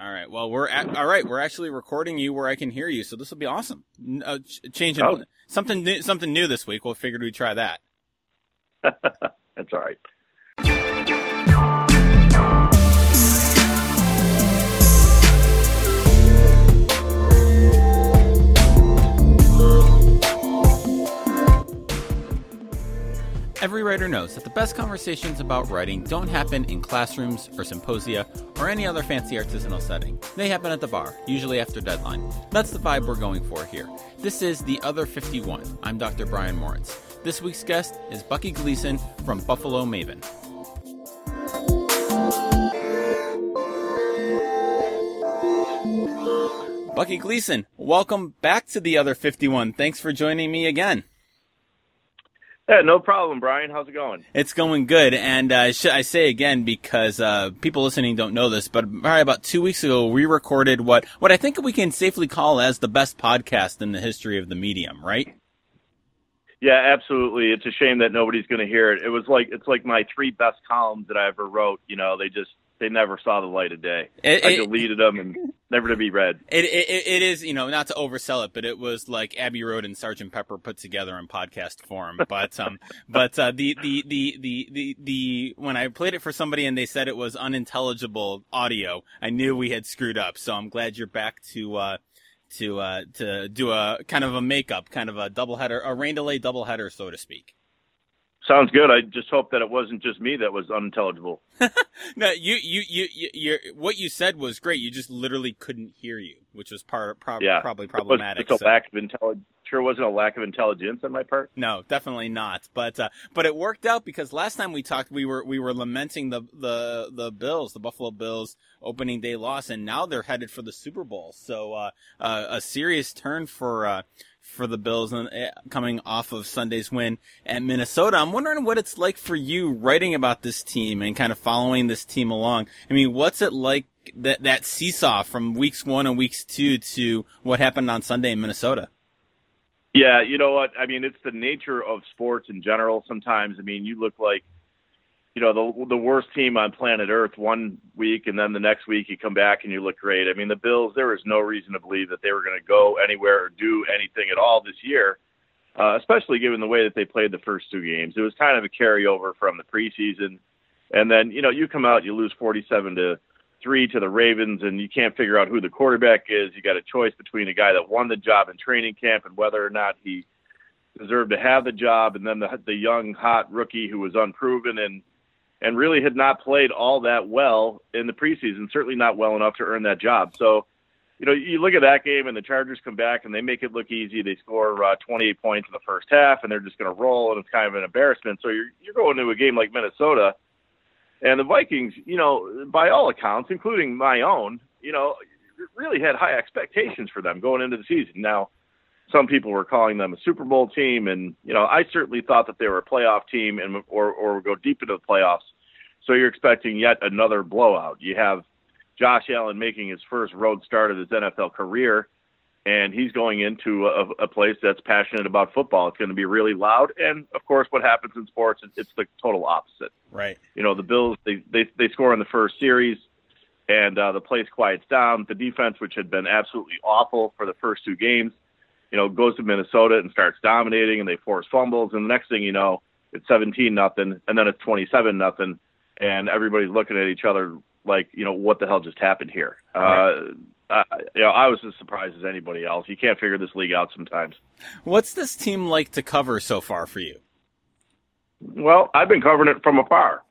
All right. Well, we're at, all right. We're actually recording you where I can hear you, so this will be awesome. Uh, ch- changing oh. something new, something new this week. We'll figured we'd try that. That's all right. Every writer knows that the best conversations about writing don't happen in classrooms or symposia or any other fancy artisanal setting. They happen at the bar, usually after deadline. That's the vibe we're going for here. This is The Other 51. I'm Dr. Brian Moritz. This week's guest is Bucky Gleason from Buffalo Maven. Bucky Gleason, welcome back to The Other 51. Thanks for joining me again. Yeah, no problem, Brian. How's it going? It's going good, and uh, should I say again because uh, people listening don't know this, but probably about two weeks ago we recorded what what I think we can safely call as the best podcast in the history of the medium, right? Yeah, absolutely. It's a shame that nobody's going to hear it. It was like it's like my three best columns that I ever wrote. You know, they just they never saw the light of day. It, I deleted them and never to be read. It, it it is you know not to oversell it, but it was like Abbey Road and Sergeant Pepper put together in podcast form. But um, but uh, the, the the the the the when I played it for somebody and they said it was unintelligible audio, I knew we had screwed up. So I'm glad you're back to. Uh, to uh, to do a kind of a makeup, kind of a double header, a rain delay double header, so to speak. Sounds good. I just hope that it wasn't just me that was unintelligible. no, you, you, you, you, what you said was great. You just literally couldn't hear you, which was part, pro- yeah. probably problematic. It was a so. lack of intelligence. Sure, wasn't a lack of intelligence on my part. No, definitely not. But uh, but it worked out because last time we talked, we were we were lamenting the the the Bills, the Buffalo Bills opening day loss, and now they're headed for the Super Bowl. So uh, uh, a serious turn for uh, for the Bills and eh, coming off of Sunday's win at Minnesota. I'm wondering what it's like for you writing about this team and kind of following this team along. I mean, what's it like that that seesaw from weeks one and weeks two to what happened on Sunday in Minnesota? Yeah, you know what? I mean, it's the nature of sports in general. Sometimes, I mean, you look like you know the the worst team on planet Earth one week, and then the next week you come back and you look great. I mean, the Bills. There was no reason to believe that they were going to go anywhere or do anything at all this year, uh, especially given the way that they played the first two games. It was kind of a carryover from the preseason, and then you know you come out you lose forty-seven to three to the Ravens, and you can't figure out who the quarterback is. You got a choice between a guy that won the job in training camp and whether or not he deserved to have the job, and then the the young hot rookie who was unproven and and really had not played all that well in the preseason, certainly not well enough to earn that job. So, you know, you look at that game and the Chargers come back and they make it look easy. They score uh, 28 points in the first half and they're just going to roll and it's kind of an embarrassment. So you're you're going to a game like Minnesota and the Vikings, you know, by all accounts, including my own, you know, really had high expectations for them going into the season. Now, some people were calling them a Super Bowl team, and you know I certainly thought that they were a playoff team and or or go deep into the playoffs. So you're expecting yet another blowout. You have Josh Allen making his first road start of his NFL career, and he's going into a, a place that's passionate about football. It's going to be really loud, and of course, what happens in sports, it's the total opposite. Right. You know, the Bills they they they score in the first series and uh, the place quiets down. The defense, which had been absolutely awful for the first two games, you know, goes to Minnesota and starts dominating, and they force fumbles, and the next thing you know, it's 17 nothing, and then it's 27 nothing, and everybody's looking at each other like, you know, what the hell just happened here? Right. Uh, uh, you know, I was as surprised as anybody else. You can't figure this league out sometimes. What's this team like to cover so far for you? Well, I've been covering it from afar.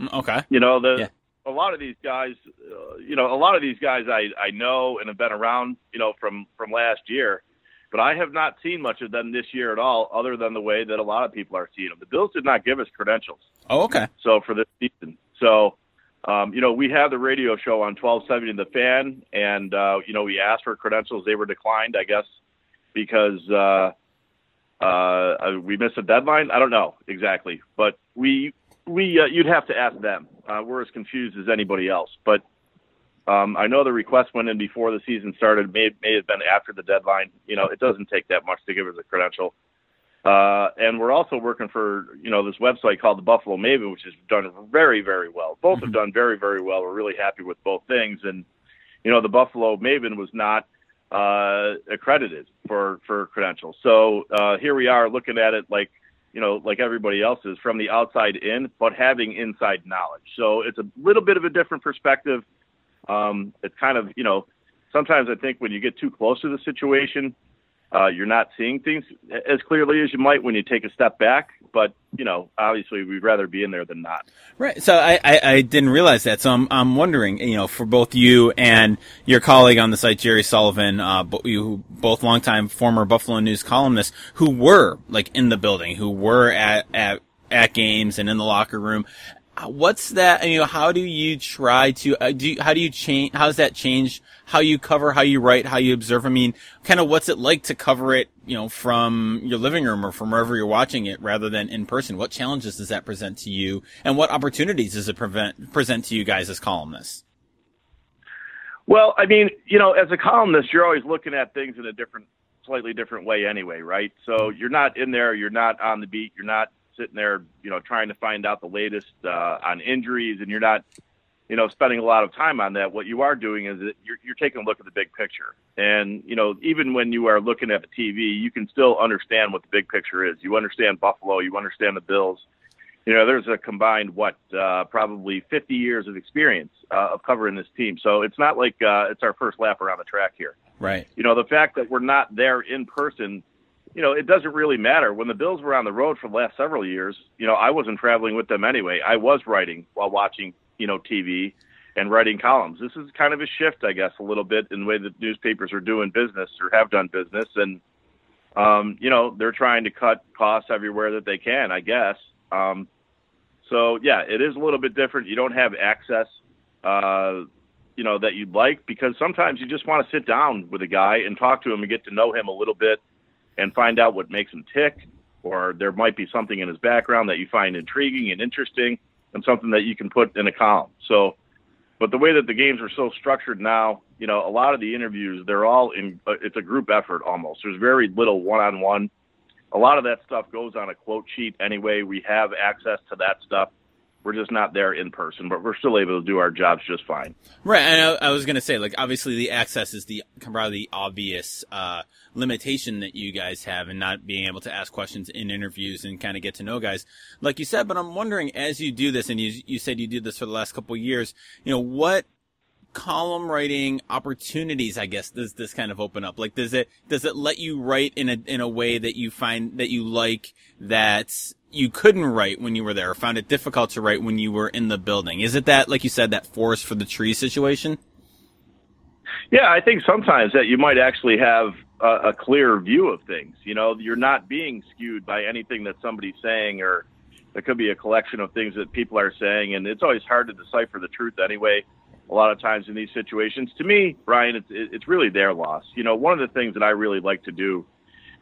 Mm, okay. You know, the yeah. a lot of these guys, uh, you know, a lot of these guys I I know and have been around, you know, from from last year but I have not seen much of them this year at all, other than the way that a lot of people are seeing them. The Bills did not give us credentials. Oh, okay. So for this season, so um, you know, we have the radio show on 1270 The Fan, and uh, you know, we asked for credentials, they were declined, I guess, because uh, uh, we missed a deadline. I don't know exactly, but we we uh, you'd have to ask them. Uh, we're as confused as anybody else, but um, I know the request went in before the season started. May may have been after the deadline. You know, it doesn't take that much to give us a credential. Uh, and we're also working for you know this website called the Buffalo Maven, which has done very very well. Both have mm-hmm. done very very well. We're really happy with both things. And you know, the Buffalo Maven was not uh, accredited for for credentials. So uh, here we are looking at it like you know like everybody else is from the outside in, but having inside knowledge. So it's a little bit of a different perspective. Um, it's kind of you know sometimes I think when you get too close to the situation, uh, you're not seeing things as clearly as you might when you take a step back. But you know, obviously, we'd rather be in there than not. Right. So I, I, I didn't realize that. So I'm I'm wondering, you know, for both you and your colleague on the site, Jerry Sullivan, uh, you both longtime former Buffalo News columnists, who were like in the building, who were at at at games and in the locker room what's that you know how do you try to uh, do you, how do you change how does that change how you cover how you write how you observe? I mean kind of what's it like to cover it you know from your living room or from wherever you're watching it rather than in person? What challenges does that present to you? And what opportunities does it prevent, present to you guys as columnists? Well i mean you know as a columnist you're always looking at things in a different slightly different way anyway right? So you're not in there you're not on the beat you're not sitting there, you know, trying to find out the latest uh, on injuries, and you're not, you know, spending a lot of time on that. What you are doing is that you're, you're taking a look at the big picture, and you know, even when you are looking at the TV, you can still understand what the big picture is. You understand Buffalo, you understand the Bills. You know, there's a combined what uh, probably 50 years of experience uh, of covering this team, so it's not like uh, it's our first lap around the track here. Right. You know, the fact that we're not there in person you know, it doesn't really matter. When the Bills were on the road for the last several years, you know, I wasn't traveling with them anyway. I was writing while watching, you know, TV and writing columns. This is kind of a shift, I guess, a little bit in the way that newspapers are doing business or have done business. And, um, you know, they're trying to cut costs everywhere that they can, I guess. Um, so, yeah, it is a little bit different. You don't have access, uh, you know, that you'd like because sometimes you just want to sit down with a guy and talk to him and get to know him a little bit and find out what makes him tick, or there might be something in his background that you find intriguing and interesting, and something that you can put in a column. So, but the way that the games are so structured now, you know, a lot of the interviews they're all in. Uh, it's a group effort almost. There's very little one-on-one. A lot of that stuff goes on a quote sheet anyway. We have access to that stuff we're just not there in person, but we're still able to do our jobs just fine. Right, and I, I was going to say, like, obviously the access is the probably the obvious uh, limitation that you guys have, in not being able to ask questions in interviews and kind of get to know guys, like you said. But I'm wondering, as you do this, and you you said you did this for the last couple years, you know, what column writing opportunities i guess does this kind of open up like does it does it let you write in a in a way that you find that you like that you couldn't write when you were there or found it difficult to write when you were in the building? Is it that, like you said, that forest for the tree situation? Yeah, I think sometimes that you might actually have a, a clear view of things. You know, you're not being skewed by anything that somebody's saying, or there could be a collection of things that people are saying, and it's always hard to decipher the truth anyway. A lot of times in these situations, to me, Brian, it's it's really their loss. You know, one of the things that I really like to do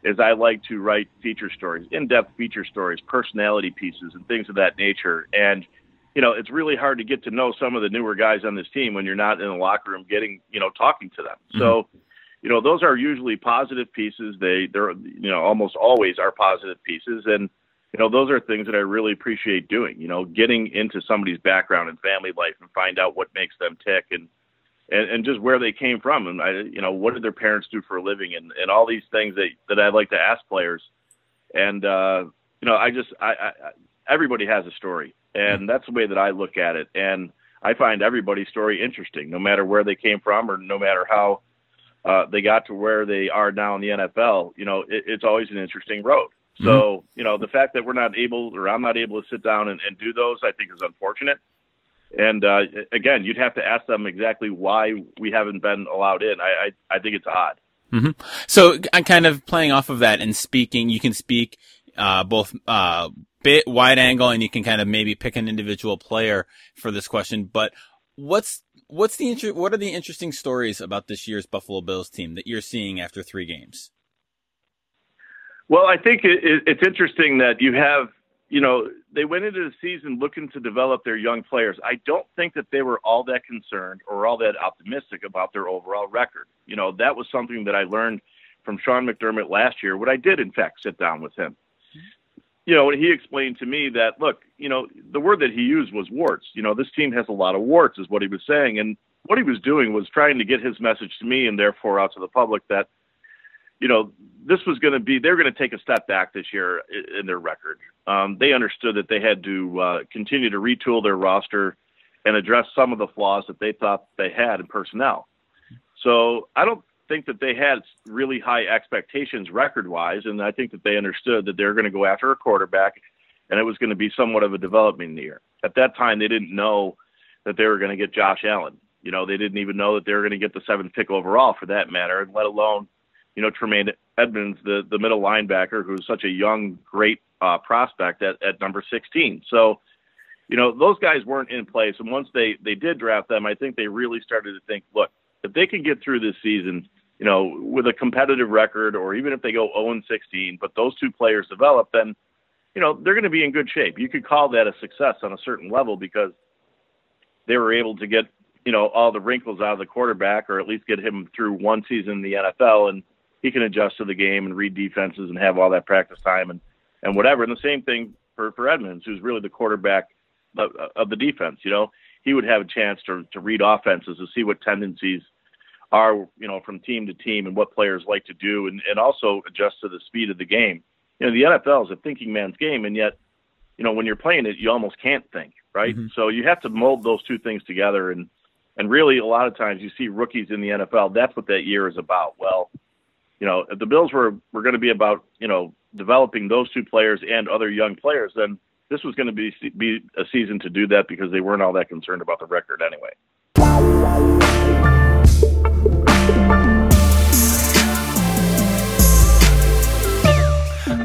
is I like to write feature stories, in-depth feature stories, personality pieces, and things of that nature. And you know, it's really hard to get to know some of the newer guys on this team when you're not in the locker room getting, you know, talking to them. Mm-hmm. So, you know, those are usually positive pieces. They they're you know almost always are positive pieces, and you know those are things that I really appreciate doing. You know, getting into somebody's background and family life and find out what makes them tick and and, and just where they came from. And I, you know what did their parents do for a living and, and all these things that that I like to ask players. And uh, you know I just I, I everybody has a story and that's the way that I look at it. And I find everybody's story interesting no matter where they came from or no matter how uh, they got to where they are now in the NFL you know it, it's always an interesting road. So mm-hmm. you know the fact that we're not able or I'm not able to sit down and, and do those I think is unfortunate and uh, again, you'd have to ask them exactly why we haven't been allowed in. I I, I think it's odd. Mm-hmm. So I'm kind of playing off of that and speaking. You can speak uh, both uh, bit wide angle, and you can kind of maybe pick an individual player for this question. But what's what's the inter- what are the interesting stories about this year's Buffalo Bills team that you're seeing after three games? Well, I think it, it, it's interesting that you have you know, they went into the season looking to develop their young players. I don't think that they were all that concerned or all that optimistic about their overall record. You know, that was something that I learned from Sean McDermott last year when I did, in fact, sit down with him. You know, he explained to me that, look, you know, the word that he used was warts. You know, this team has a lot of warts, is what he was saying. And, what he was doing was trying to get his message to me and therefore out to the public that, you know, this was going to be they're going to take a step back this year in their record. Um, they understood that they had to uh, continue to retool their roster and address some of the flaws that they thought they had in personnel. So I don't think that they had really high expectations record wise, and I think that they understood that they were going to go after a quarterback, and it was going to be somewhat of a development year. At that time, they didn't know that they were going to get Josh Allen. You know, they didn't even know that they were going to get the seventh pick overall, for that matter, and let alone, you know, Tremaine Edmunds, the the middle linebacker, who's such a young, great uh, prospect at at number 16. So, you know, those guys weren't in place, and once they they did draft them, I think they really started to think, look, if they can get through this season you know, with a competitive record, or even if they go 0 16, but those two players develop, then, you know, they're going to be in good shape. You could call that a success on a certain level because they were able to get, you know, all the wrinkles out of the quarterback, or at least get him through one season in the NFL, and he can adjust to the game and read defenses and have all that practice time and and whatever. And the same thing for for Edmunds, who's really the quarterback of, of the defense. You know, he would have a chance to to read offenses to see what tendencies are, you know, from team to team and what players like to do and, and also adjust to the speed of the game. You know, the NFL is a thinking man's game, and yet, you know, when you're playing it, you almost can't think, right? Mm-hmm. So you have to mold those two things together. And, and really, a lot of times you see rookies in the NFL, that's what that year is about. Well, you know, if the Bills were, were going to be about, you know, developing those two players and other young players, then this was going to be, be a season to do that because they weren't all that concerned about the record anyway.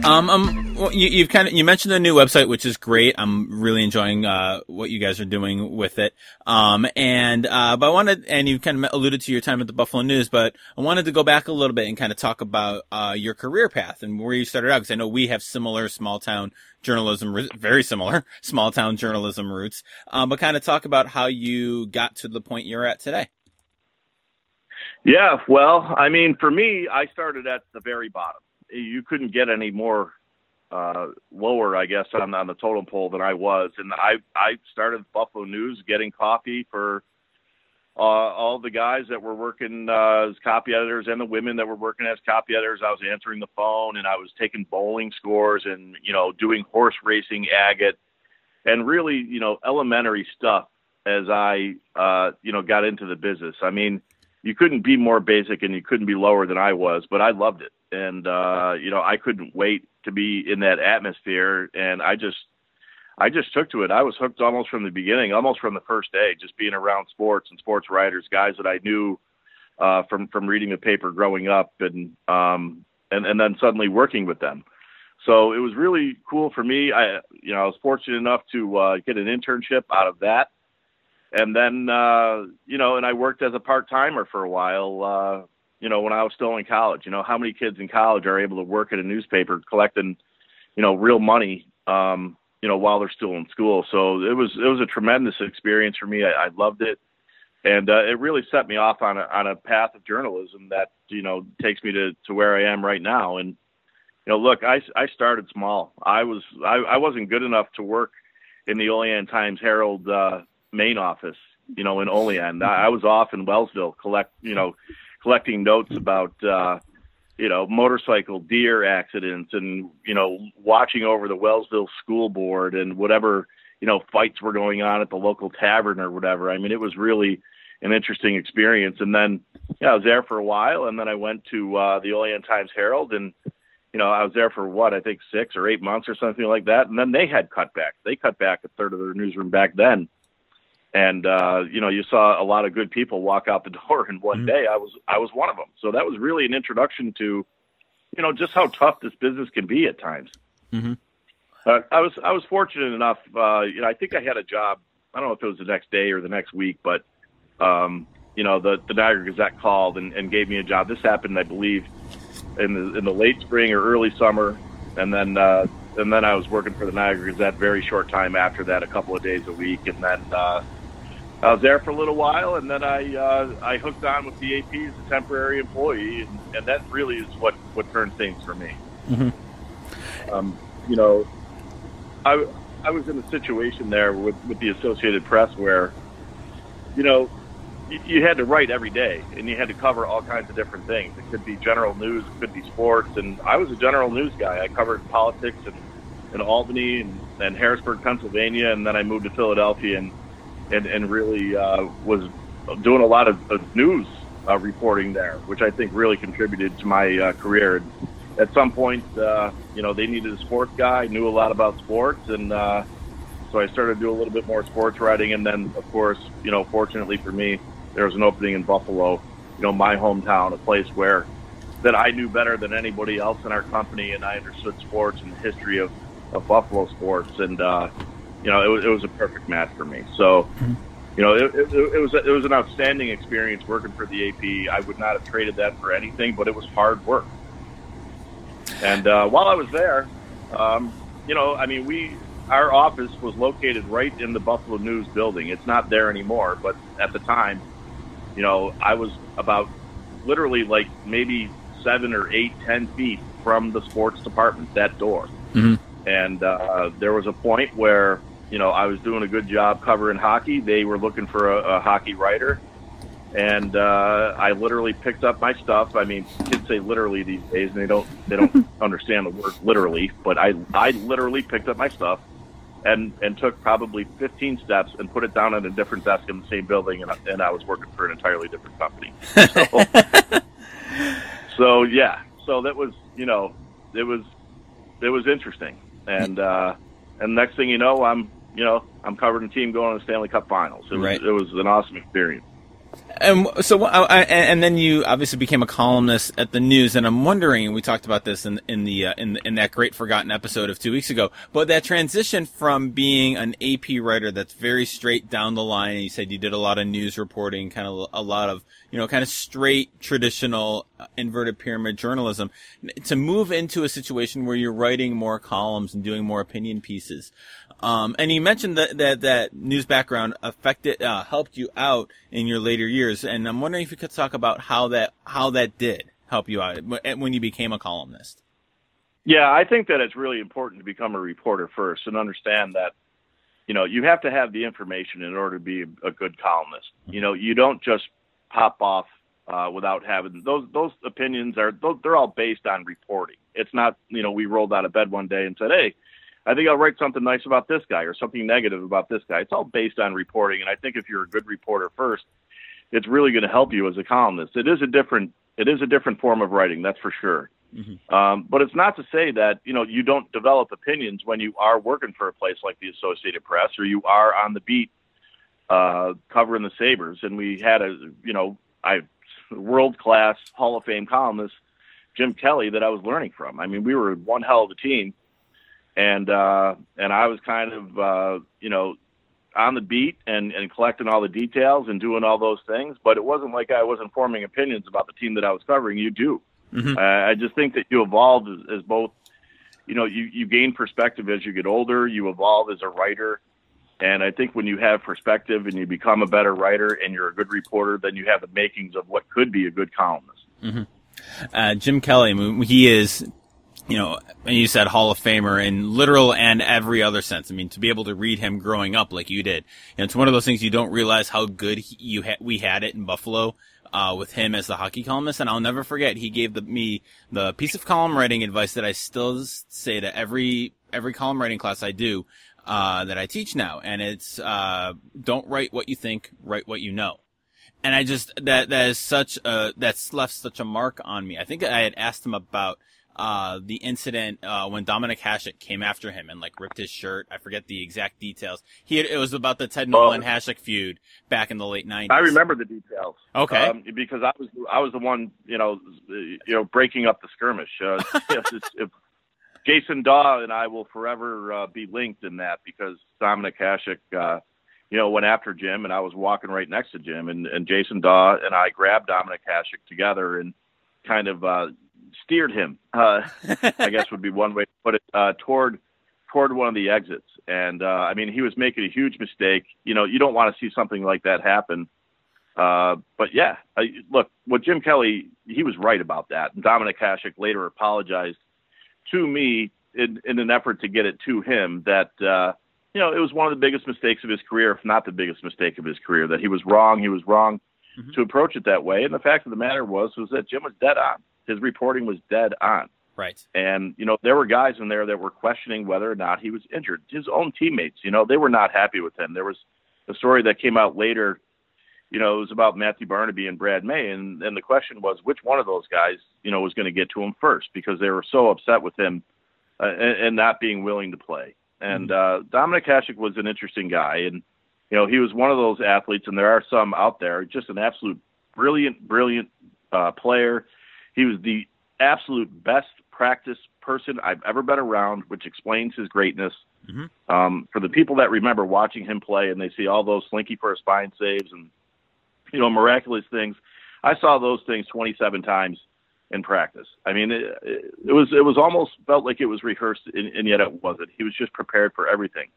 Um, um, well, you, have kind of you mentioned the new website, which is great. I'm really enjoying uh, what you guys are doing with it. Um, and uh, but I wanted, and you kind of alluded to your time at the Buffalo News, but I wanted to go back a little bit and kind of talk about uh, your career path and where you started out, because I know we have similar small town journalism, very similar small town journalism roots. Um, but kind of talk about how you got to the point you're at today. Yeah, well, I mean, for me, I started at the very bottom. You couldn't get any more uh, lower, I guess, on, on the totem pole than I was, and I I started Buffalo News getting coffee for uh, all the guys that were working uh, as copy editors and the women that were working as copy editors. I was answering the phone and I was taking bowling scores and you know doing horse racing agate and really you know elementary stuff as I uh, you know got into the business. I mean you couldn't be more basic and you couldn't be lower than I was, but I loved it. And, uh, you know, I couldn't wait to be in that atmosphere. And I just, I just took to it. I was hooked almost from the beginning, almost from the first day, just being around sports and sports writers, guys that I knew, uh, from, from reading the paper growing up and, um, and, and then suddenly working with them. So it was really cool for me. I, you know, I was fortunate enough to, uh, get an internship out of that and then uh, you know, and I worked as a part timer for a while. You know, when I was still in college. You know, how many kids in college are able to work at a newspaper collecting, you know, real money, um, you know, while they're still in school. So it was it was a tremendous experience for me. I, I loved it, and uh, it really set me off on a on a path of journalism that you know takes me to to where I am right now. And you know, look, I I started small. I was I, I wasn't good enough to work in the Olean Times Herald. Uh, main office, you know, in Olean. I, I was off in Wellsville collect, you know, collecting notes about, uh, you know, motorcycle deer accidents and, you know, watching over the Wellsville school board and whatever, you know, fights were going on at the local tavern or whatever. I mean, it was really an interesting experience. And then, yeah, I was there for a while and then I went to, uh, the Olean Times Herald and, you know, I was there for what I think six or eight months or something like that, and then they had cutbacks. They cut back a third of their newsroom back then, and uh, you know you saw a lot of good people walk out the door in one mm-hmm. day. I was I was one of them. So that was really an introduction to, you know, just how tough this business can be at times. Mm-hmm. Uh, I was I was fortunate enough. Uh, you know, I think I had a job. I don't know if it was the next day or the next week, but um, you know, the the Niagara Gazette called and, and gave me a job. This happened, I believe, in the in the late spring or early summer, and then. Uh, and then I was working for the Niagara Gazette very short time after that, a couple of days a week, and then uh, I was there for a little while, and then I uh, I hooked on with the AP as a temporary employee, and, and that really is what what turned things for me. Mm-hmm. Um, you know, I I was in a situation there with with the Associated Press where, you know, you, you had to write every day, and you had to cover all kinds of different things. It could be general news, it could be sports, and I was a general news guy. I covered politics and in Albany and, and Harrisburg, Pennsylvania, and then I moved to Philadelphia and and, and really uh, was doing a lot of, of news uh, reporting there, which I think really contributed to my uh, career. And At some point, uh, you know, they needed a sports guy, knew a lot about sports, and uh, so I started to do a little bit more sports writing. And then, of course, you know, fortunately for me, there was an opening in Buffalo, you know, my hometown, a place where that I knew better than anybody else in our company, and I understood sports and the history of, of Buffalo sports, and uh, you know, it was, it was a perfect match for me. So. Mm-hmm you know, it, it, it was it was an outstanding experience working for the AP. I would not have traded that for anything, but it was hard work. And uh, while I was there, um, you know, I mean, we our office was located right in the Buffalo News building. It's not there anymore, but at the time, you know, I was about literally like maybe seven or eight, ten feet from the sports department, that door. Mm-hmm. And uh, there was a point where you know, I was doing a good job covering hockey. They were looking for a, a hockey writer, and uh, I literally picked up my stuff. I mean, kids say literally these days, and they don't they don't understand the word literally. But I I literally picked up my stuff, and and took probably 15 steps and put it down at a different desk in the same building, and, and I was working for an entirely different company. So, so yeah, so that was you know it was it was interesting, and. uh and next thing you know, I'm you know I'm covering a team going to the Stanley Cup Finals. It was right. it was an awesome experience. And so, and then you obviously became a columnist at the news, and I'm wondering. We talked about this in in the uh, in in that great forgotten episode of two weeks ago. But that transition from being an AP writer that's very straight down the line, and you said you did a lot of news reporting, kind of a lot of you know, kind of straight traditional uh, inverted pyramid journalism, to move into a situation where you're writing more columns and doing more opinion pieces. Um, and you mentioned that, that, that news background affected, uh, helped you out in your later years. And I'm wondering if you could talk about how that, how that did help you out when you became a columnist. Yeah, I think that it's really important to become a reporter first and understand that, you know, you have to have the information in order to be a good columnist. You know, you don't just pop off uh, without having those those opinions are they're all based on reporting. It's not you know we rolled out of bed one day and said hey I think I'll write something nice about this guy or something negative about this guy. It's all based on reporting, and I think if you're a good reporter first, it's really going to help you as a columnist. It is a different it is a different form of writing, that's for sure. Mm-hmm. Um, but it's not to say that you know you don't develop opinions when you are working for a place like the Associated Press or you are on the beat uh, covering the Sabres. And we had a you know I world class Hall of Fame columnist Jim Kelley that I was learning from. I mean, we were one hell of a team and uh, and I was kind of uh, you know on the beat and, and collecting all the details and doing all those things. But it wasn't like I wasn't forming opinions about the team that I was covering. You do. Mm-hmm. Uh, I just think that you evolve as, as both. You know, you, you gain perspective as you get older. You evolve as a writer. And I think when you have perspective and you become a better writer and you're a good reporter, then you have the makings of what could be a good columnist. Mm-hmm. Uh, Jim Kelley, he is you know, and you said Hall of Famer in literal and every other sense. I mean, to be able to read him growing up like you did, and it's one of those things you don't realize how good he, you ha- we had it in Buffalo. Uh, with him as the hockey columnist, and I'll never forget he gave the, me the piece of column writing advice that I still say to every every column writing class I do uh, that I teach now, and it's uh, don't write what you think, write what you know and I just that that is such a that's left such a mark on me. I think I had asked him about uh, the incident uh, when Dominik Hasek came after him and like ripped his shirt. I forget the exact details. He had, it was about the Ted Nolan oh. Hasek feud back in the late nineties. I remember the details. Okay, um, because I was I was the one you know you know breaking up the skirmish. Uh, Jason Dawe and I will forever uh, be linked in that because Dominik Hasek. Uh, you know, went after Jim, and I was walking right next to Jim, and, and Jason Dawe and I grabbed Dominik Hasek together and kind of uh, steered him, uh, I guess would be one way to put it, uh, toward toward one of the exits. And uh, I mean, he was making a huge mistake. You know, you don't want to see something like that happen. Uh, but yeah, I, look, what Jim Kelley, he was right about that. And Dominik Hasek later apologized to me in, in an effort to get it to him that, uh, you know, it was one of the biggest mistakes of his career, if not the biggest mistake of his career, that he was wrong. He was wrong mm-hmm. to approach it that way. And the fact of the matter was was that Jim was dead on. His reporting was dead on. Right. And you know there were guys in there that were questioning whether or not he was injured. His own teammates, you know, they were not happy with him. There was a story that came out later. You know, it was about Matthew Barnaby and Brad May, and and the question was which one of those guys, you know, was going to get to him first because they were so upset with him uh, and, and not being willing to play. And mm-hmm. uh, Dominik Hasek was an interesting guy, and you know he was one of those athletes, and there are some out there, just an absolute brilliant, brilliant uh, player. He was the absolute best practice person I've ever been around, which explains his greatness. Mm-hmm. Um, for the people that remember watching him play and they see all those slinky first spine saves and you know miraculous things, I saw those things 27 times in practice. I mean, it, it was it was almost felt like it was rehearsed, and, and yet it wasn't. He was just prepared for everything.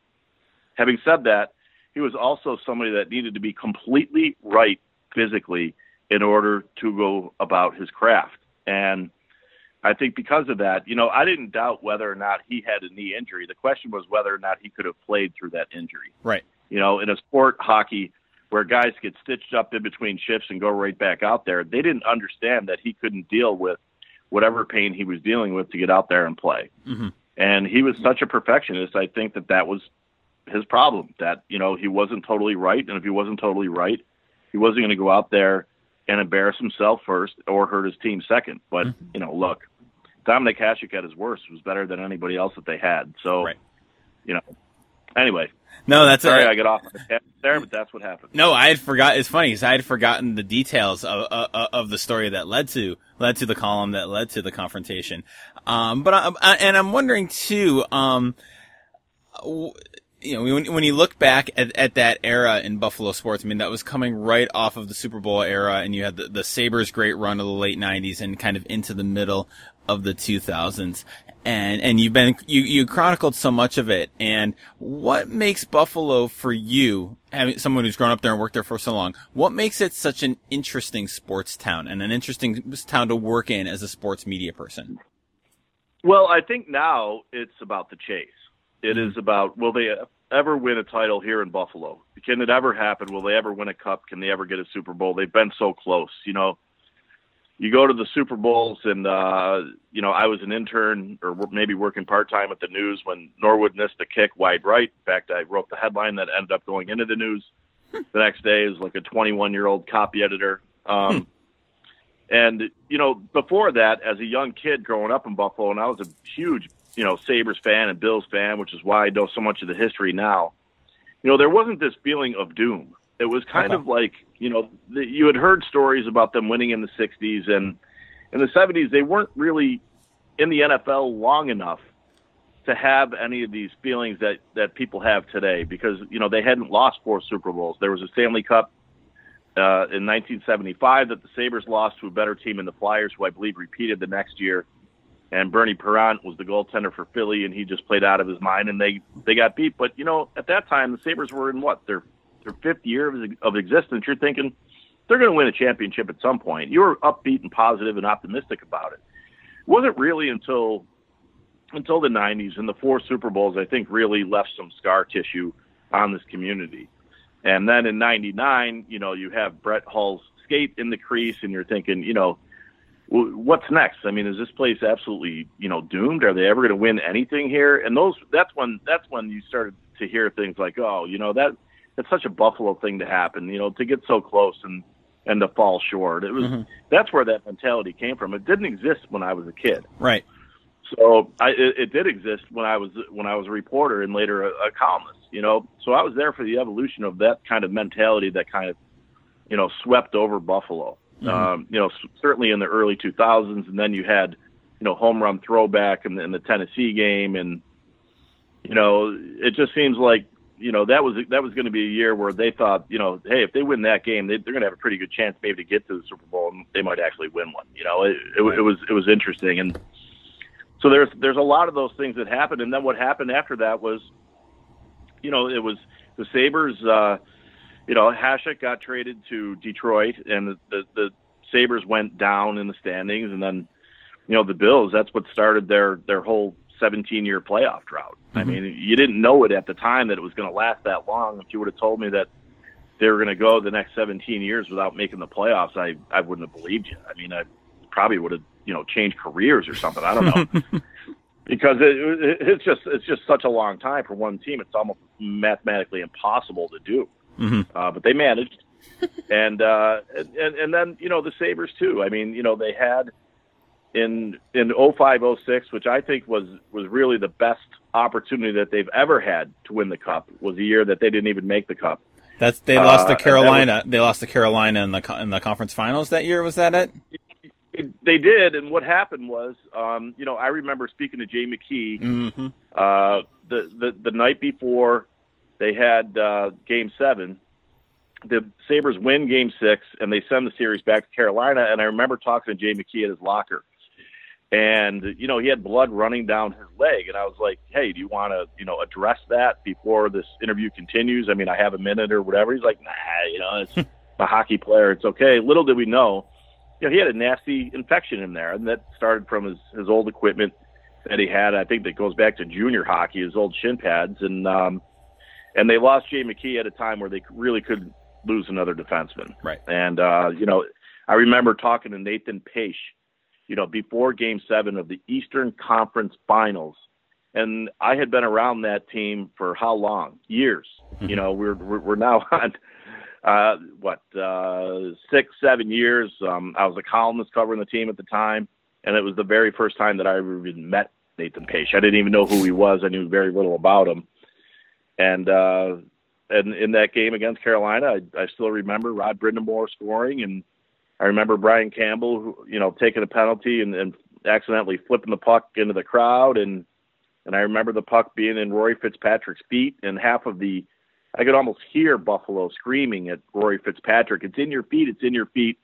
Having said that, he was also somebody that needed to be completely right physically in order to go about his craft. And I think because of that, you know, I didn't doubt whether or not he had a knee injury. The question was whether or not he could have played through that injury. Right. You know, in a sport, hockey, where guys get stitched up in between shifts and go right back out there, they didn't understand that he couldn't deal with whatever pain he was dealing with to get out there and play. Mm-hmm. And he was such a perfectionist. I think that that was his problem. That you know he wasn't totally right, and if he wasn't totally right, he wasn't going to go out there and embarrass himself first or hurt his team second. But mm-hmm. you know, look, Dominik Hasek at his worst was better than anybody else that they had. So, right. you know, anyway. No, that's sorry. I get off there, but that's what happened. No, I had forgot. It's funny because I had forgotten the details of, of, of the story that led to led to the column that led to the confrontation. Um, but I, I, and I'm wondering too. Um, you know, when, when you look back at, at that era in Buffalo sports, I mean, that was coming right off of the Super Bowl era, and you had the, the Sabres' great run of the late '90s and kind of into the middle of the 2000s. And, and you've been, you, you chronicled so much of it. And what makes Buffalo for you, having someone who's grown up there and worked there for so long, what makes it such an interesting sports town and an interesting town to work in as a sports media person? Well, I think now it's about the chase. It mm-hmm. about will they ever win a title here in Buffalo? Can it ever happen? Will they ever win a cup? Can they ever get a Super Bowl? They've been so close. You know, you go to the Super Bowls, and uh, you know, I was an intern or maybe working part time at the news when Norwood missed the kick wide right. In fact, I wrote the headline that ended up going into the news the next day. Is like a 21 year old copy editor. Um, and you know, before that, as a young kid growing up in Buffalo, and I was a huge you know Sabres fan and Bills fan, which is why I know so much of the history now. You know, there wasn't this feeling of doom. It was kind of like you know the, you had heard stories about them winning in the '60s and in the '70s. They weren't really in the NFL long enough to have any of these feelings that that people have today because you know they hadn't lost four Super Bowls. There was a Stanley Cup uh, in 1975 that the Sabres lost to a better team in the Flyers, who I believe repeated the next year. And Bernie Parent was the goaltender for Philly, and he just played out of his mind, and they they got beat. But you know, at that time, the Sabres were in what their their fifth year of, of existence, you're thinking they're going to win a championship at some point. You were upbeat and positive and optimistic about it. It wasn't really until until the 90s and the four Super Bowls, I think, really left some scar tissue on this community. And then in '99, you know, you have Brett Hull's skate in the crease, and you're thinking, you know, what's next? I mean, is this place absolutely, you know, doomed? Are they ever going to win anything here? And those, that's when, that's when you started to hear things like, oh, you know, that that's such a Buffalo thing to happen, you know, to get so close and and to fall short. It was mm-hmm. that's where that mentality came from. It didn't exist when I was a kid. Right. So I it, it did exist when I was when I was a reporter and later a, a columnist, you know. So I was there for the evolution of that kind of mentality that kind of you know swept over Buffalo. Mm-hmm. Um, you know, certainly in the early 2000s, and then you had you know home run throwback in the, in the Tennessee game, and you know it just seems like you know that was that was going to be a year where they thought, you know, hey, if they win that game, they, are going to have a pretty good chance maybe to get to the Super Bowl, and they might actually win one. You know, it, it, it was it was interesting, and so there's there's a lot of those things that happened, and then what happened after that was, you know, it was the Sabres. Uh, you know, Hasek got traded to Detroit, and the, the the Sabres went down in the standings, and then, you know, the Bills. That's what started their their whole 17 year playoff drought. Mm-hmm. I mean, you didn't know it at the time that it was going to last that long. If you would have told me that, they were going to go the next 17 years without making the playoffs, I I wouldn't have believed you. I mean, I probably would have you know changed careers or something. I don't know. because it, it, it's just it's just such a long time for one team. It's almost mathematically impossible to do. Mm-hmm. Uh, but they managed, and, uh, and and then you know the Sabres too. I mean, you know they had in in 0506, which I think was was really the best opportunity that they've ever had to win the cup. Was a year that they didn't even make the cup. That's they lost uh, to Carolina. Was, they lost to Carolina in the in the conference finals that year. Was that it? they did, and what happened was, um, you know, I remember speaking to Jay McKee mm-hmm. uh, the, the the night before they had uh, Game Seven. The Sabres win Game Six, and they send the series back to Carolina. And I remember talking to Jay McKee at his locker, and you know he had blood running down his leg, and I was like, "Hey, do you want to, you know, address that before this interview continues? I mean, I have a minute or whatever." He's like, "Nah, you know, it's a hockey player. It's okay." Little did we know you know, he had a nasty infection in there, and that started from his his old equipment that he had. I think that goes back to junior hockey, his old shin pads, and um, and they lost Jay McKee at a time where they really couldn't lose another defenseman. Right. And uh, you know, I remember talking to Nathan Paetsch, you know, before Game Seven of the Eastern Conference Finals, and I had been around that team for how long? Years. Mm-hmm. You know, we're we're now on uh, what uh, six, seven years. Um, I was a columnist covering the team at the time, and it was the very first time that I ever even met Nathan Paetsch. I didn't even know who he was. I knew very little about him. And uh, and in that game against Carolina, I, I still remember Rod Brind'Amour scoring, and I remember Brian Campbell, you know, taking a penalty and, and accidentally flipping the puck into the crowd, and and I remember the puck being in Rory Fitzpatrick's feet, and half of the I could almost hear Buffalo screaming at Rory Fitzpatrick, "It's in your feet! It's in your feet!"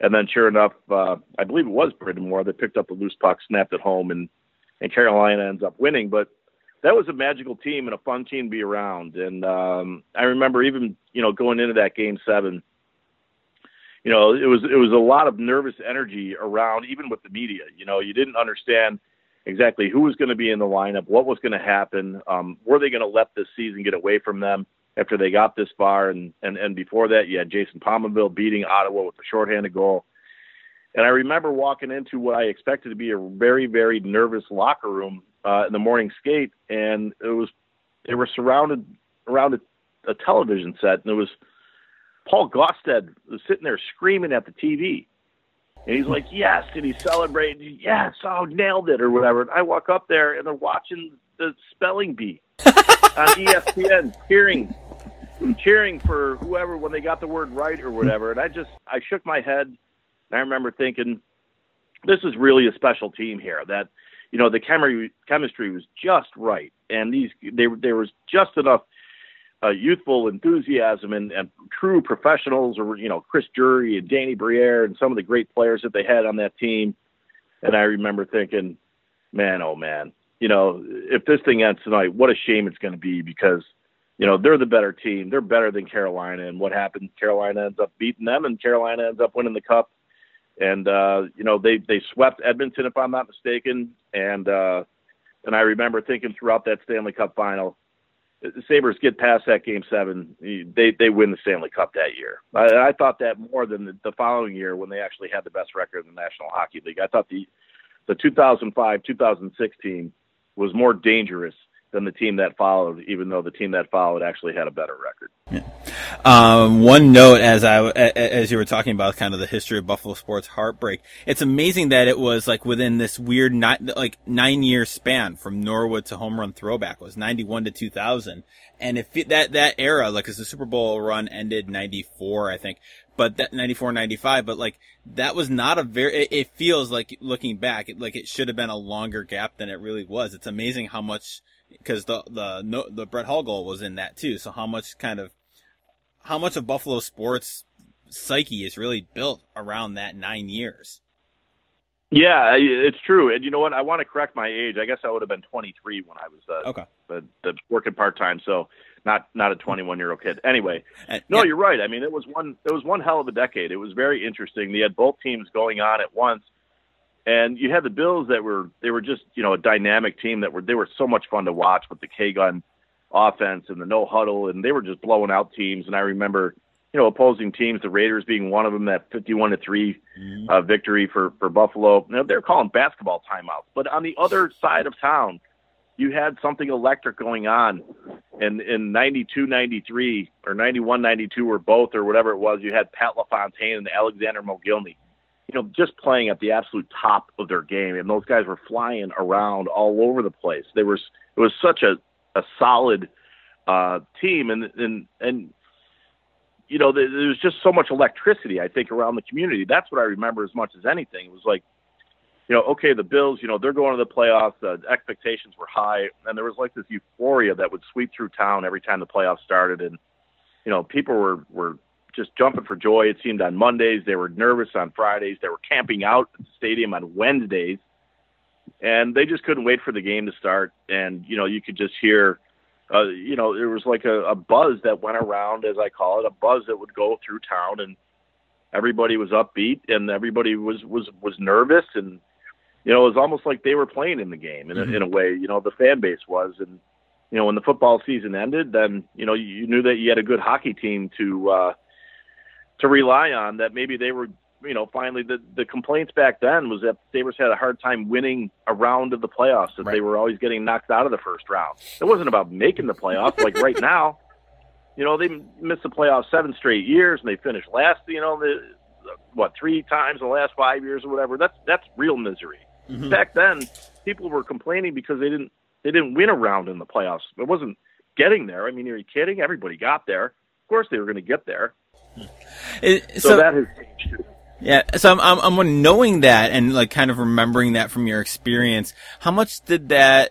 And then, sure enough, uh, I believe it was Brind'Amour that picked up the loose puck, snapped it home, and and Carolina ends up winning. But that was a magical team and a fun team to be around. And um, I remember even you know going into that game seven, you know it was it was a lot of nervous energy around, even with the media. You know, you didn't understand exactly who was going to be in the lineup, what was going to happen, um, were they going to let this season get away from them? after they got this far. And, and, and before that, you had Jason Pominville beating Ottawa with a shorthanded goal. And I remember walking into what I expected to be a very, very nervous locker room uh, in the morning skate, and it was they were surrounded around a, a television set, and it was Paul Gaustad was sitting there screaming at the TV, and he's like, "Yes!" and he's celebrating, "Yes! Oh, nailed it!" or whatever. And I walk up there, and they're watching the spelling bee on ESPN, cheering, cheering for whoever when they got the word right or whatever. And I just I shook my head. And I remember thinking, this is really a special team here. That you know the chemistry chemistry was just right, and these they there was just enough uh, youthful enthusiasm and, and true professionals, or you know Chris Drury and Danny Briere and some of the great players that they had on that team. And I remember thinking, man, oh man, you know, if this thing ends tonight, what a shame it's going to be because you know, they're the better team. They're better than Carolina. And what happens? Carolina ends up beating them, and Carolina ends up winning the cup. And uh, you know, they they swept Edmonton, if I'm not mistaken. And uh, and I remember thinking throughout that Stanley Cup final, the Sabres get past that game seven, they they win the Stanley Cup that year. I, I thought that more than the, the following year when they actually had the best record in the National Hockey League. I thought the the 2005 2016 was more dangerous than the team that followed, even though the team that followed actually had a better record. Yeah. Um, one note as I as you were talking about kind of the history of Buffalo sports heartbreak, it's amazing that it was like within this weird nine, like nine year span from Norwood to home run throwback was ninety one to two thousand, and if it, that that era like as the Super Bowl run ended ninety four, I think, but that 94 95 but like that was not a very it, it feels like looking back it, like it should have been a longer gap than it really was it's amazing how much because the the no, the Brett Hull goal was in that too. So how much kind of how much of Buffalo sports psyche is really built around that nine years? Yeah, it's true. And you know what? I want to correct my age. I guess I would have been 23 when I was uh, okay. the, the working part time. So not not a 21 year old kid. Anyway, no, yeah. you're right. I mean, it was one it was one hell of a decade. It was very interesting. They had both teams going on at once, and you had the Bills that were they were just you know a dynamic team that were they were so much fun to watch with the K gun offense and the no huddle, and they were just blowing out teams. And I remember you know, opposing teams, the Raiders being one of them, that 51 to 3 mm-hmm. uh, victory for, for Buffalo. You know, they're calling basketball timeouts. But on the other side of town, you had something electric going on in, in 92, 93, or 91, 92, or both, or whatever it was. You had Pat LaFontaine and Alexander Mogilny, you know, just playing at the absolute top of their game. And those guys were flying around all over the place. They were, it was such a, a solid uh, team. And, and, and, you know, there was just so much electricity, I think, around the community. That's what I remember as much as anything. It was like, you know, okay, the Bills, you know, they're going to the playoffs. The expectations were high, and there was like this euphoria that would sweep through town every time the playoffs started, and you know, people were were just jumping for joy. It seemed on Mondays they were nervous on Fridays. They were camping out at the stadium on Wednesdays, and they just couldn't wait for the game to start. And you know, you could just hear uh, you know, there was like a, a buzz that went around, as I call it, a buzz that would go through town, and everybody was upbeat, and everybody was was was nervous, and you know, it was almost like they were playing in the game in a, mm-hmm. in a way. You know, the fan base was, and you know, when the football season ended, then you know you knew that you had a good hockey team to uh, to rely on. That maybe they were you know, finally the the complaints back then was that Sabres had a hard time winning a round of the playoffs, that right. they were always getting knocked out of the first round. It wasn't about making the playoffs like right now. You know, they missed the playoffs seven straight years and they finished last, you know, the what, three times in the last five years or whatever. That's that's real misery. Mm-hmm. Back then, people were complaining because they didn't they didn't win a round in the playoffs. It wasn't getting there. I mean, are you kidding? Everybody got there. Of course they were going to get there. It, so, so that has changed yeah, so I'm, I'm, I'm knowing that and like kind of remembering that from your experience. How much did that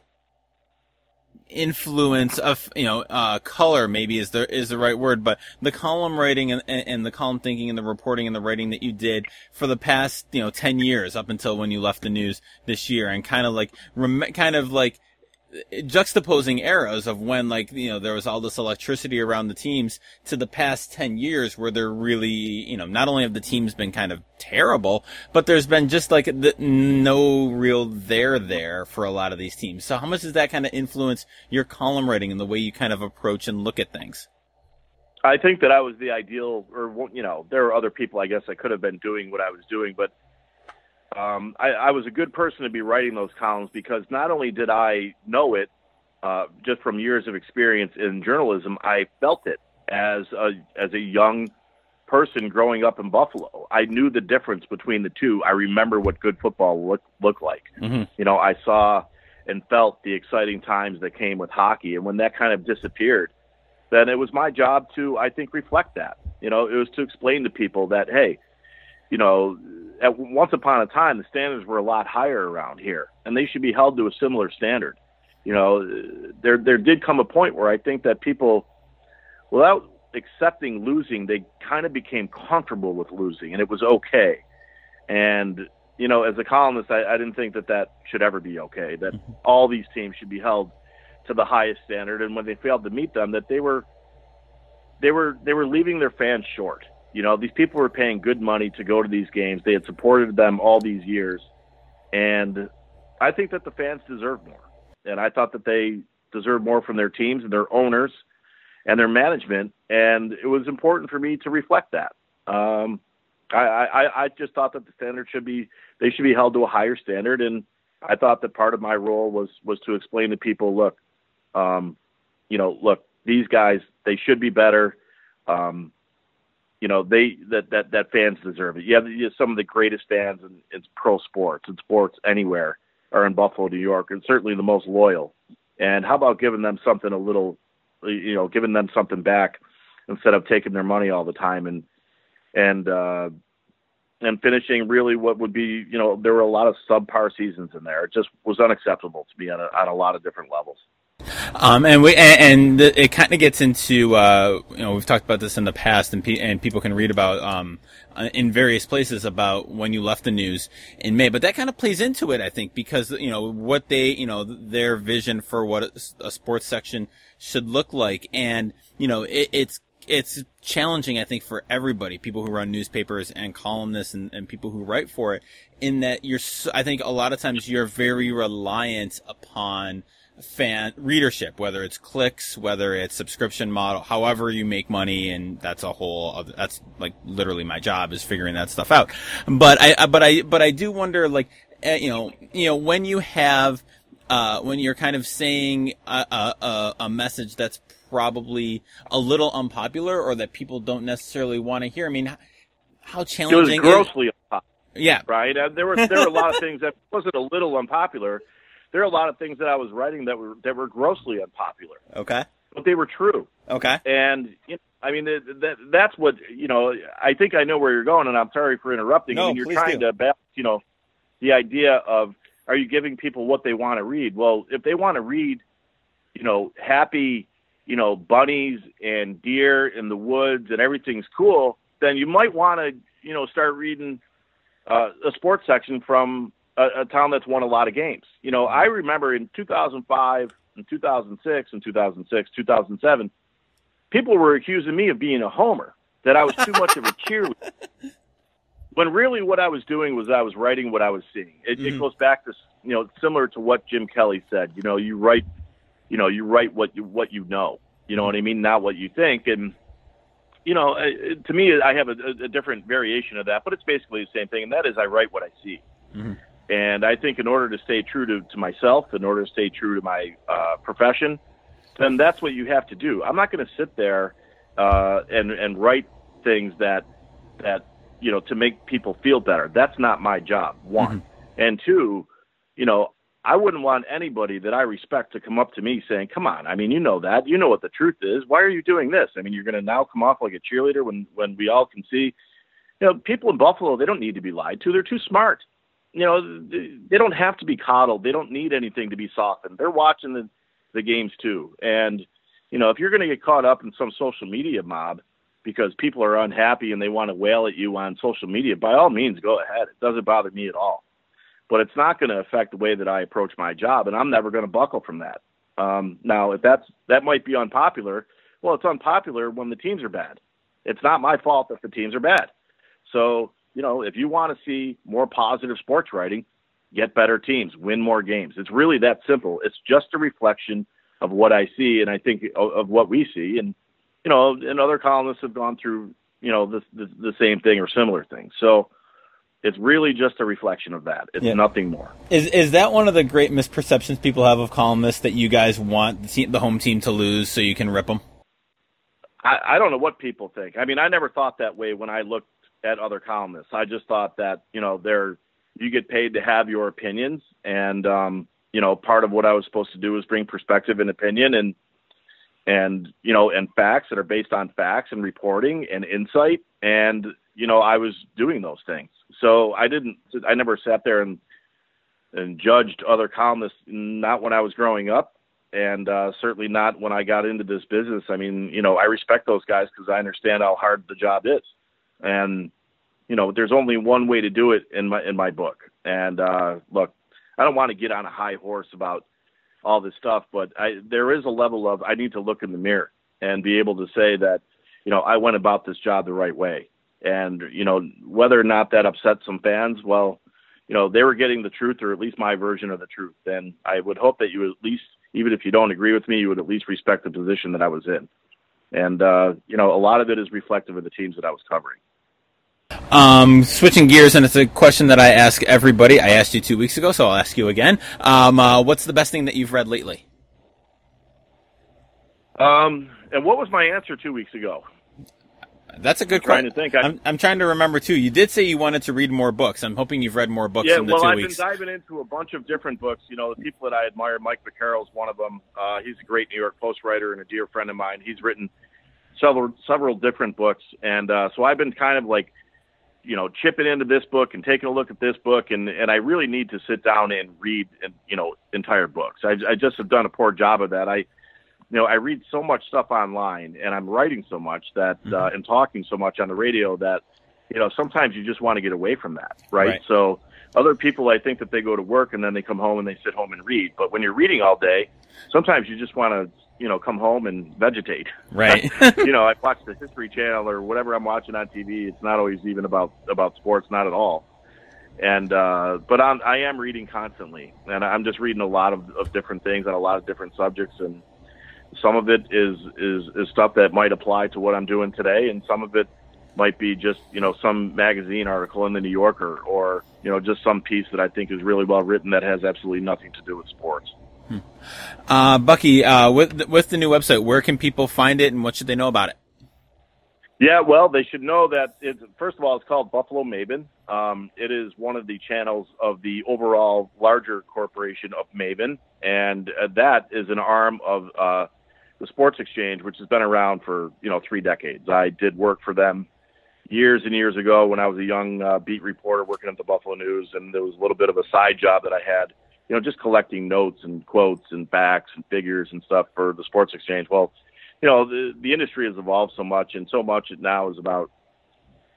influence of you know uh, color maybe is the is the right word, but the column writing and, and the column thinking and the reporting and the writing that you did for the past you know ten years up until when you left the news this year, and kind of like rem- kind of like juxtaposing eras of when like you know there was all this electricity around the teams to the past 10 years where they're really you know not only have the teams been kind of terrible but there's been just like the, no real there there for a lot of these teams. So how much does that kind of influence your column writing and the way you kind of approach and look at things? I think that I was the ideal, or you know, there are other people I guess I could have been doing what I was doing, but um, I, I was a good person to be writing those columns because not only did I know it uh, just from years of experience in journalism, I felt it as a as a young person growing up in Buffalo. I knew the difference between the two. I remember what good football looked looked like. Mm-hmm. You know, I saw and felt the exciting times that came with hockey, and when that kind of disappeared, then it was my job to I think reflect that. You know, it was to explain to people that hey, you know, at once upon a time the standards were a lot higher around here, and they should be held to a similar standard. You know, there there did come a point where I think that people, without accepting losing, they kind of became comfortable with losing, and it was okay. And you know, as a columnist, I, I didn't think that that should ever be okay. That mm-hmm. all these teams should be held to the highest standard, and when they failed to meet them, that they were they were they were leaving their fans short. You know, these people were paying good money to go to these games. They had supported them all these years. And I think that the fans deserve more. And I thought that they deserve more from their teams and their owners and their management. And it was important for me to reflect that. Um, I, I, I just thought that the standard should be, they should be held to a higher standard. And I thought that part of my role was, was to explain to people, look, um, you know, look, these guys, they should be better. Um, you know they that that that fans deserve it. You have, you have some of the greatest fans in, in pro sports and sports anywhere are in Buffalo, New York, and certainly the most loyal. And how about giving them something a little, you know, giving them something back instead of taking their money all the time and and uh, and finishing really what would be, you know, there were a lot of subpar seasons in there. It just was unacceptable to me on a, on a lot of different levels. Um, and we and, and the, it kind of gets into uh, you know we've talked about this in the past, and pe- and people can read about um, uh, in various places about when you left the news in May. But that kind of plays into it, I think, because you know what they you know their vision for what a, sports section should look like, and you know it, it's it's challenging, I think, for everybody, people who run newspapers and columnists and, and people who write for it, in that you're, I think a lot of times you're very reliant upon fan readership, whether it's clicks, whether it's subscription model, however you make money, and that's a whole. Other, that's like literally my job is figuring that stuff out. But I, but I, but I do wonder, like, eh, you know, you know, when you have, uh, when you're kind of saying a, a, a message that's probably a little unpopular or that people don't necessarily want to hear. I mean, how challenging? It was grossly is, unpopular. Yeah, right. Uh, there were there were a lot of things that wasn't a little unpopular there are a lot of things that I was writing that were that were grossly unpopular. Okay. But they were true. Okay. And you know, I mean that, that that's what you know. I think I know where you're going, and I'm sorry for interrupting. No, I mean, you're please trying do. to balance, you know, the idea of are you giving people what they want to read? Well, if they want to read, you know, happy, you know, bunnies and deer in the woods and everything's cool, then you might want to, you know, start reading uh, a sports section from a, a town that's won a lot of games. You know, I remember in 2005 and 2006 and 2006, 2007, people were accusing me of being a homer, that I was too much of a cheerleader. When really what I was doing was I was writing what I was seeing. It, mm-hmm. it goes back to you know similar to what Jim Kelley said. You know, you write, you know, you write what you what you know. You know what I mean? Not what you think. And you know, to me, I have a, a different variation of that, but it's basically the same thing. And that is, I write what I see. Mm-hmm. And I think in order to stay true to, to myself, in order to stay true to my uh, profession, then that's what you have to do. I'm not going to sit there uh, and and write things that that you know to make people feel better. That's not my job. One mm-hmm. and two, you know, I wouldn't want anybody that I respect to come up to me saying, "Come on, I mean, you know that, you know what the truth is. Why are you doing this? I mean, you're going to now come off like a cheerleader when when we all can see, you know, people in Buffalo they don't need to be lied to. They're too smart you know, they don't have to be coddled. They don't need anything to be softened. They're watching the the games too. And you know, if you're going to get caught up in some social media mob because people are unhappy and they want to wail at you on social media, by all means, go ahead. It doesn't bother me at all. But it's not going to affect the way that I approach my job, and I'm never going to buckle from that. Um, now, if that's that might be unpopular, well, it's unpopular when the teams are bad. It's not my fault that the teams are bad. So you know, if you want to see more positive sports writing, get better teams, win more games. It's really that simple. It's just a reflection of what I see, and I think of, what we see. And you know, and other columnists have gone through, you know, the, the, the same thing or similar things. So it's really just a reflection of that. It's yeah. nothing more. Is is that one of the great misperceptions people have of columnists that you guys want the, the home team to lose so you can rip them? I, I don't know what people think. I mean, I never thought that way when I looked at other columnists. I just thought that you know they're you get paid to have your opinions, and um, you know part of what I was supposed to do was bring perspective and opinion and and you know and facts that are based on facts and reporting and insight and you know I was doing those things. So I didn't I never sat there and and judged other columnists not when I was growing up and uh, certainly not when I got into this business. I mean, you know, I respect those guys because I understand how hard the job is and you know there's only one way to do it in my in my book. And uh look i don't want to get on a high horse about all this stuff but i there is a level of i need to look in the mirror and be able to say that you know i went about this job the right way. And you know whether or not that upset some fans well you know they were getting the truth or at least my version of the truth. And i would hope that you at least even if you don't agree with me you would at least respect the position that i was in. And uh you know a lot of it is reflective of the teams that i was covering um, switching gears, and it's a question that I ask everybody. I asked you two weeks ago, so I'll ask you again. Um, uh, what's the best thing that you've read lately? Um, and what was my answer two weeks ago? That's a good question. Trying to think. I'm, I'm, trying to remember too. You did say you wanted to read more books. I'm hoping you've read more books yeah, in the well, two I've weeks. been diving into a bunch of different books. You know, the people that I admire, Mike Vaccaro is one of them. Uh, he's a great New York Post writer and a dear friend of mine. He's written several several different books, and uh, so I've been kind of like you know chipping into this book and taking a look at this book and and I really need to sit down and read and you know entire books. I I just have done a poor job of that. I you know I read so much stuff online and I'm writing so much that uh, mm-hmm. uh, and talking so much on the radio that you know sometimes you just want to get away from that, right? right? So other people I think that they go to work and then they come home and they sit home and read. But when you're reading all day, sometimes you just want to you know come home and vegetate. Right. you know, I watch the History Channel or whatever I'm watching on TV. It's not always even about about sports, not at all. and uh, but I'm, I am reading constantly, and I'm just reading a lot of, of different things on a lot of different subjects, and some of it is is is stuff that might apply to what I'm doing today, and some of it might be just you know some magazine article in the New Yorker, or you know just some piece that I think is really well written that has absolutely nothing to do with sports. Hmm. Uh, Bucky, uh, with with the new website, where can people find it, and what should they know about it? Yeah, well, they should know that it's, first of all, it's called Buffalo Maven. Um, it is one of the channels of the overall larger corporation of Maven, and uh, that is an arm of uh, the Sports Exchange, which has been around for you know three decades. I did work for them years and years ago when I was a young uh, beat reporter working at the Buffalo News, and there was a little bit of a side job that I had, you know, just collecting notes and quotes and facts and figures and stuff for the Sports Exchange. Well you know the the industry has evolved so much, and so much it now is about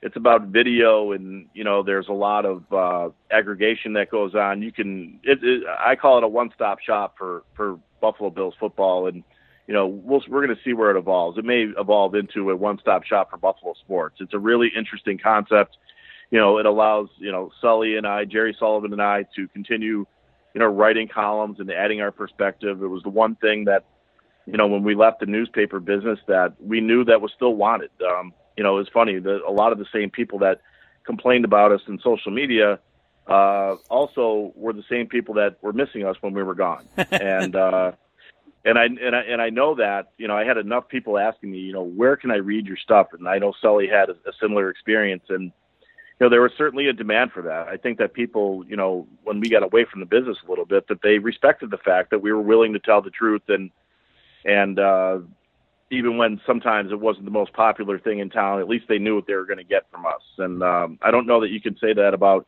it's about video, and you know there's a lot of uh, aggregation that goes on. You can it, it, I call it a one stop shop for for Buffalo Bills football, and you know we'll, we're going to see where it evolves. It may evolve into a one stop shop for Buffalo sports. It's a really interesting concept. You know, it allows you know Sully and I, Jerry Sullivan and I, to continue you know writing columns and adding our perspective. It was the one thing that you know, when we left the newspaper business that we knew that was still wanted. Um, you know, it's funny that a lot of the same people that complained about us in social media uh, also were the same people that were missing us when we were gone. and uh, and I and I and I know that you know I had enough people asking me, you know, where can I read your stuff? And I know Sully had a, a similar experience, and you know there was certainly a demand for that. I think that people, you know, when we got away from the business a little bit, that they respected the fact that we were willing to tell the truth and and uh, even when sometimes it wasn't the most popular thing in town, at least they knew what they were going to get from us. And um, I don't know that you can say that about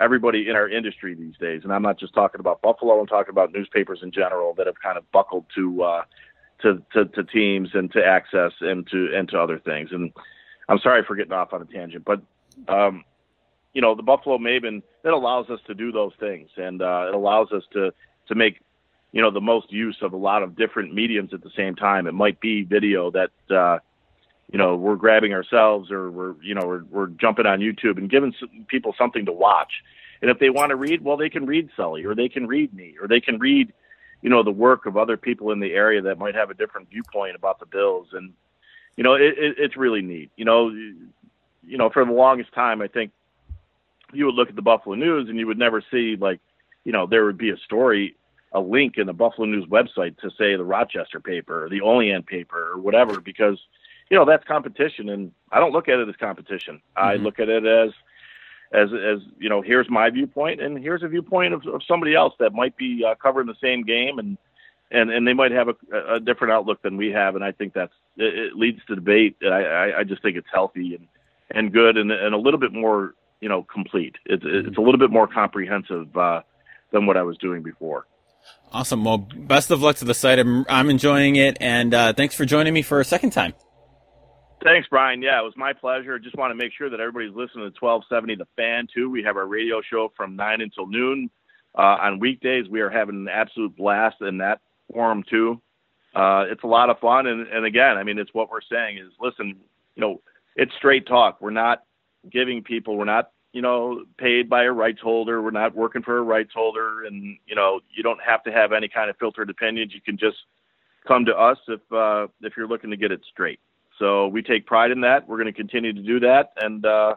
everybody in our industry these days. And I'm not just talking about Buffalo; I'm talking about newspapers in general that have kind of buckled to uh, to, to, to teams and to access and to and to other things. And I'm sorry for getting off on a tangent, but um, you know, the Buffalo Maven it allows us to do those things, and uh, it allows us to to make you know the most use of a lot of different mediums at the same time. It might be video that uh, you know we're grabbing ourselves, or we're you know we're, we're jumping on YouTube and giving people something to watch. And if they want to read, well, they can read Sully, or they can read me, or they can read you know the work of other people in the area that might have a different viewpoint about the Bills. And you know it, it, it's really neat. You know, you know for the longest time, I think you would look at the Buffalo News and you would never see like you know there would be a story a link in the Buffalo News website to say the Rochester paper or the Olean paper or whatever because you know that's competition and I don't look at it as competition. Mm-hmm. I look at it as as as you know here's my viewpoint and here's a viewpoint of, of somebody else that might be uh, covering the same game and and and they might have a, a different outlook than we have and I think that's it, it leads to debate. I, I I just think it's healthy and and good and and a little bit more you know complete. It's it's a little bit more comprehensive uh, than what I was doing before. Awesome. Well, best of luck to the site. I'm, I'm enjoying it, and uh, thanks for joining me for a second time. Thanks, Brian. Yeah, it was my pleasure. Just want to make sure that everybody's listening to 1270 The Fan, too. We have our radio show from 9 until noon. Uh, on weekdays, we are having an absolute blast in that forum, too. Uh, it's a lot of fun. And, and again, I mean, it's what we're saying is listen, you know, it's straight talk. We're not giving people, we're not you know, paid by a rights holder. We're not working for a rights holder, and you know, you don't have to have any kind of filtered opinions. You can just come to us if uh, if you're looking to get it straight. So we take pride in that. We're going to continue to do that, and uh,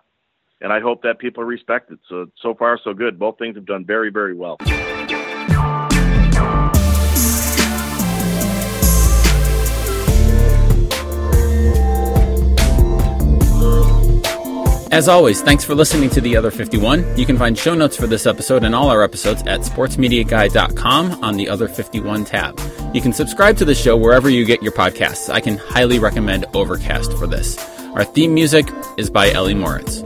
and I hope that people respect it. So so far so good. Both things have done very very well. As always, thanks for listening to The Other 51. You can find show notes for this episode and all our episodes at sportsmediaguy.com on the Other 51 tab. You can subscribe to the show wherever you get your podcasts. I can highly recommend Overcast for this. Our theme music is by Ellie Moritz.